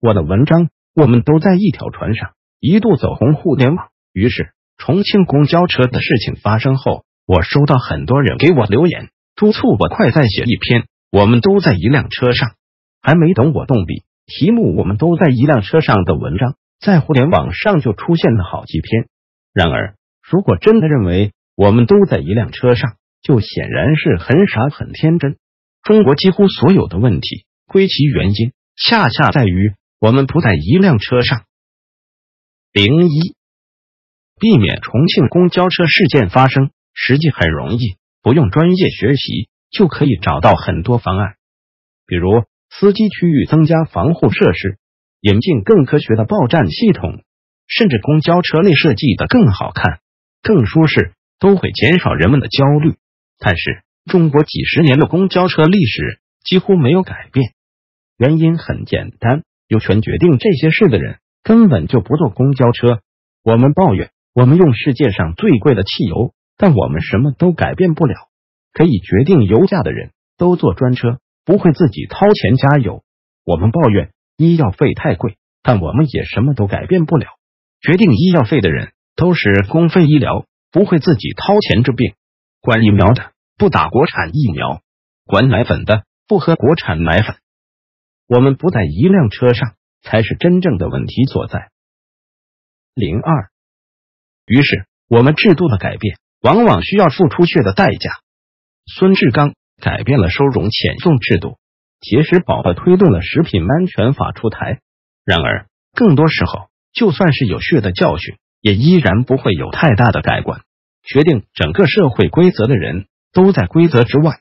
我的文章，我们都在一条船上，一度走红互联网。于是，重庆公交车的事情发生后，我收到很多人给我留言，督促我快再写一篇。我们都在一辆车上，还没等我动笔，题目“我们都在一辆车上的文章”在互联网上就出现了好几篇。然而，如果真的认为我们都在一辆车上，就显然是很傻很天真。中国几乎所有的问题，归其原因，恰恰在于我们不在一辆车上。零一，避免重庆公交车事件发生，实际很容易，不用专业学习就可以找到很多方案。比如，司机区域增加防护设施，引进更科学的报站系统，甚至公交车内设计的更好看、更舒适，都会减少人们的焦虑。但是，中国几十年的公交车历史几乎没有改变，原因很简单：有权决定这些事的人根本就不坐公交车。我们抱怨我们用世界上最贵的汽油，但我们什么都改变不了。可以决定油价的人都坐专车，不会自己掏钱加油。我们抱怨医药费太贵，但我们也什么都改变不了。决定医药费的人都是公费医疗，不会自己掏钱治病。管疫苗的不打国产疫苗，管奶粉的不喝国产奶粉。我们不在一辆车上，才是真正的问题所在。零二，于是我们制度的改变，往往需要付出血的代价。孙志刚改变了收容遣送制度，结石宝宝推动了食品安全法出台。然而，更多时候，就算是有血的教训，也依然不会有太大的改观。决定整个社会规则的人都在规则之外。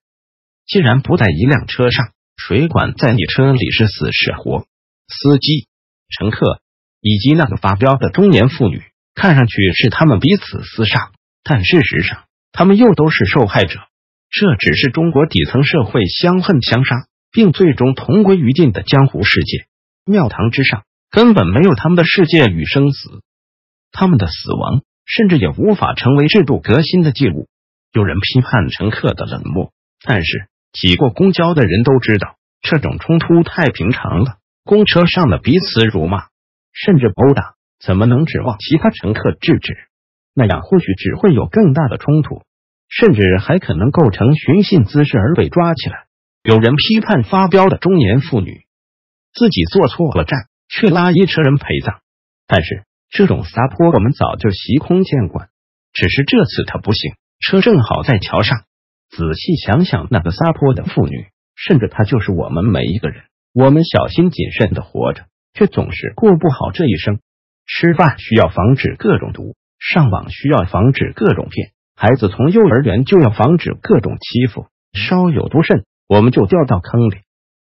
既然不在一辆车上，谁管在你车里是死是活？司机、乘客以及那个发飙的中年妇女，看上去是他们彼此厮杀，但事实上，他们又都是受害者。这只是中国底层社会相恨相杀，并最终同归于尽的江湖世界。庙堂之上根本没有他们的世界与生死，他们的死亡。甚至也无法成为制度革新的记录。有人批判乘客的冷漠，但是挤过公交的人都知道，这种冲突太平常了。公车上的彼此辱骂，甚至殴打，怎么能指望其他乘客制止？那样或许只会有更大的冲突，甚至还可能构成寻衅滋事而被抓起来。有人批判发飙的中年妇女，自己坐错了站，却拉一车人陪葬，但是。这种撒泼我们早就习空见惯，只是这次他不幸，车正好在桥上。仔细想想，那个撒泼的妇女，甚至她就是我们每一个人。我们小心谨慎的活着，却总是过不好这一生。吃饭需要防止各种毒，上网需要防止各种骗，孩子从幼儿园就要防止各种欺负，稍有不慎，我们就掉到坑里。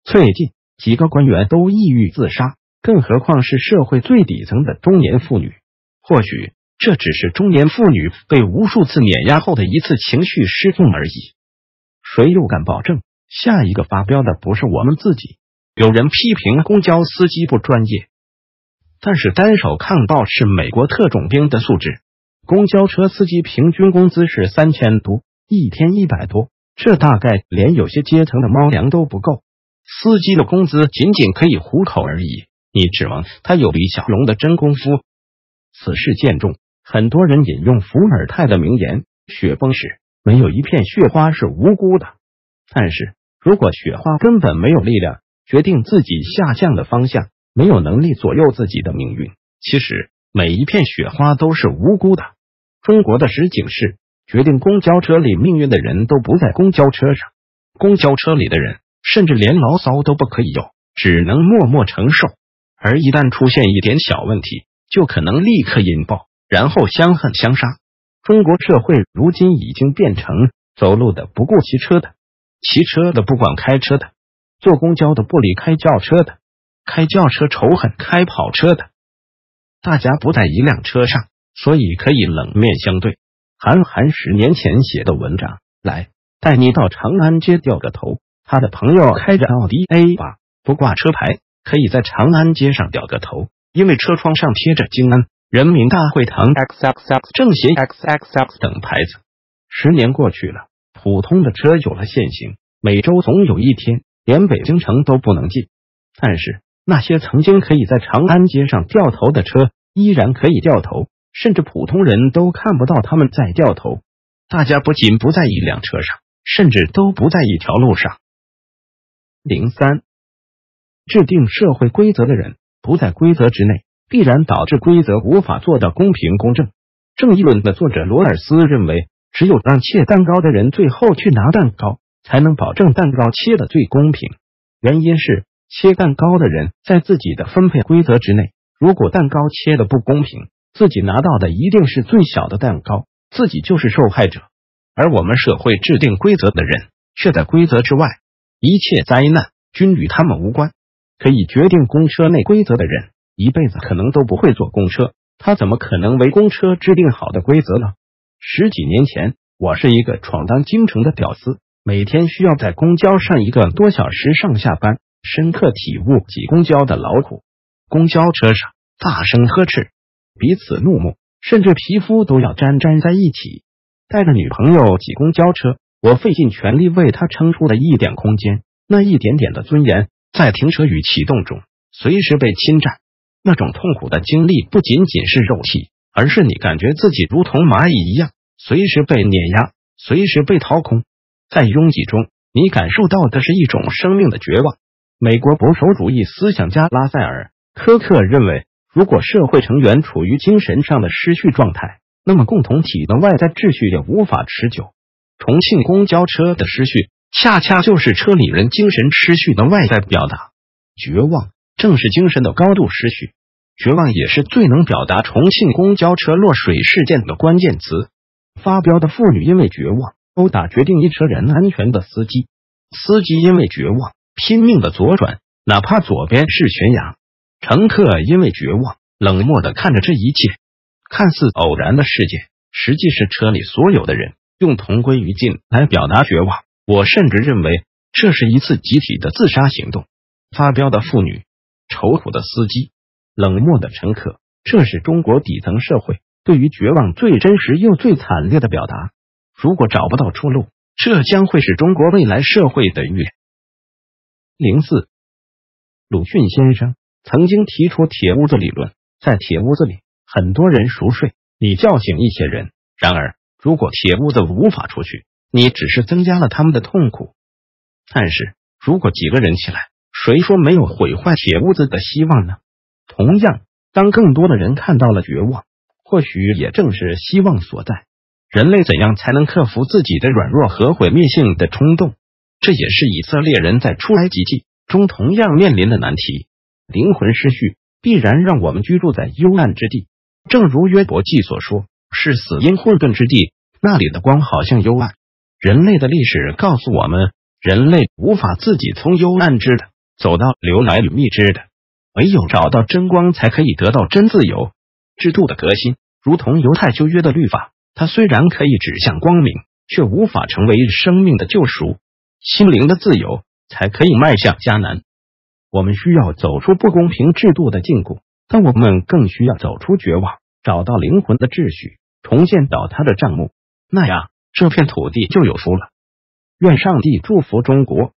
最近几个官员都抑郁自杀。更何况是社会最底层的中年妇女，或许这只是中年妇女被无数次碾压后的一次情绪失控而已。谁又敢保证下一个发飙的不是我们自己？有人批评公交司机不专业，但是单手抗暴是美国特种兵的素质。公交车司机平均工资是三千多，一天一百多，这大概连有些阶层的猫粮都不够。司机的工资仅仅可以糊口而已。你指望他有李小龙的真功夫？此事见重，很多人引用伏尔泰的名言：“雪崩时，没有一片雪花是无辜的。”但是如果雪花根本没有力量决定自己下降的方向，没有能力左右自己的命运，其实每一片雪花都是无辜的。中国的实景是，决定公交车里命运的人都不在公交车上，公交车里的人甚至连牢骚都不可以有，只能默默承受。而一旦出现一点小问题，就可能立刻引爆，然后相恨相杀。中国社会如今已经变成走路的不顾骑车的，骑车的不管开车的，坐公交的不离开轿车的，开轿车仇恨开跑车的。大家不在一辆车上，所以可以冷面相对。韩寒十年前写的文章，来带你到长安街掉个头。他的朋友开着奥迪 A 八，不挂车牌。可以在长安街上掉个头，因为车窗上贴着金安人民大会堂 X X X 政协 X X X 等牌子。十年过去了，普通的车有了限行，每周总有一天连北京城都不能进。但是那些曾经可以在长安街上掉头的车，依然可以掉头，甚至普通人都看不到他们在掉头。大家不仅不在一辆车上，甚至都不在一条路上。零三，制定社会规则的人不在规则之内，必然导致规则无法做到公平公正。正义论的作者罗尔斯认为，只有让切蛋糕的人最后去拿蛋糕，才能保证蛋糕切的最公平。原因是。切蛋糕的人在自己的分配规则之内，如果蛋糕切的不公平，自己拿到的一定是最小的蛋糕，自己就是受害者。而我们社会制定规则的人却在规则之外，一切灾难均与他们无关。可以决定公车内规则的人，一辈子可能都不会坐公车，他怎么可能为公车制定好的规则呢？十几年前，我是一个闯荡京城的屌丝，每天需要在公交上一个多小时上下班。深刻体悟挤公交的劳苦，公交车上大声呵斥，彼此怒目，甚至皮肤都要粘粘在一起。带着女朋友挤公交车，我费尽全力为她撑出了一点空间，那一点点的尊严，在停车与启动中随时被侵占。那种痛苦的经历不仅仅是肉体，而是你感觉自己如同蚂蚁一样，随时被碾压，随时被掏空。在拥挤中，你感受到的是一种生命的绝望。美国保守主义思想家拉塞尔·科克认为，如果社会成员处于精神上的失序状态，那么共同体的外在秩序也无法持久。重庆公交车的失序，恰恰就是车里人精神失序的外在表达。绝望正是精神的高度失序，绝望也是最能表达重庆公交车落水事件的关键词。发飙的妇女因为绝望殴打决定一车人安全的司机，司机因为绝望。拼命的左转，哪怕左边是悬崖。乘客因为绝望，冷漠的看着这一切。看似偶然的事件，实际是车里所有的人用同归于尽来表达绝望。我甚至认为这是一次集体的自杀行动。发飙的妇女，愁苦的司机，冷漠的乘客，这是中国底层社会对于绝望最真实又最惨烈的表达。如果找不到出路，这将会是中国未来社会的预言。零四，鲁迅先生曾经提出铁屋子理论，在铁屋子里，很多人熟睡，你叫醒一些人。然而，如果铁屋子无法出去，你只是增加了他们的痛苦。但是如果几个人起来，谁说没有毁坏铁屋子的希望呢？同样，当更多的人看到了绝望，或许也正是希望所在。人类怎样才能克服自己的软弱和毁灭性的冲动？这也是以色列人在出埃及记中同样面临的难题。灵魂失序必然让我们居住在幽暗之地，正如约伯记所说：“是死因混沌之地，那里的光好像幽暗。”人类的历史告诉我们，人类无法自己从幽暗之的走到流来与密之的，唯有找到真光，才可以得到真自由。制度的革新，如同犹太旧约的律法，它虽然可以指向光明，却无法成为生命的救赎。心灵的自由才可以迈向迦南。我们需要走出不公平制度的禁锢，但我们更需要走出绝望，找到灵魂的秩序，重建倒塌的账目。那样，这片土地就有福了。愿上帝祝福中国。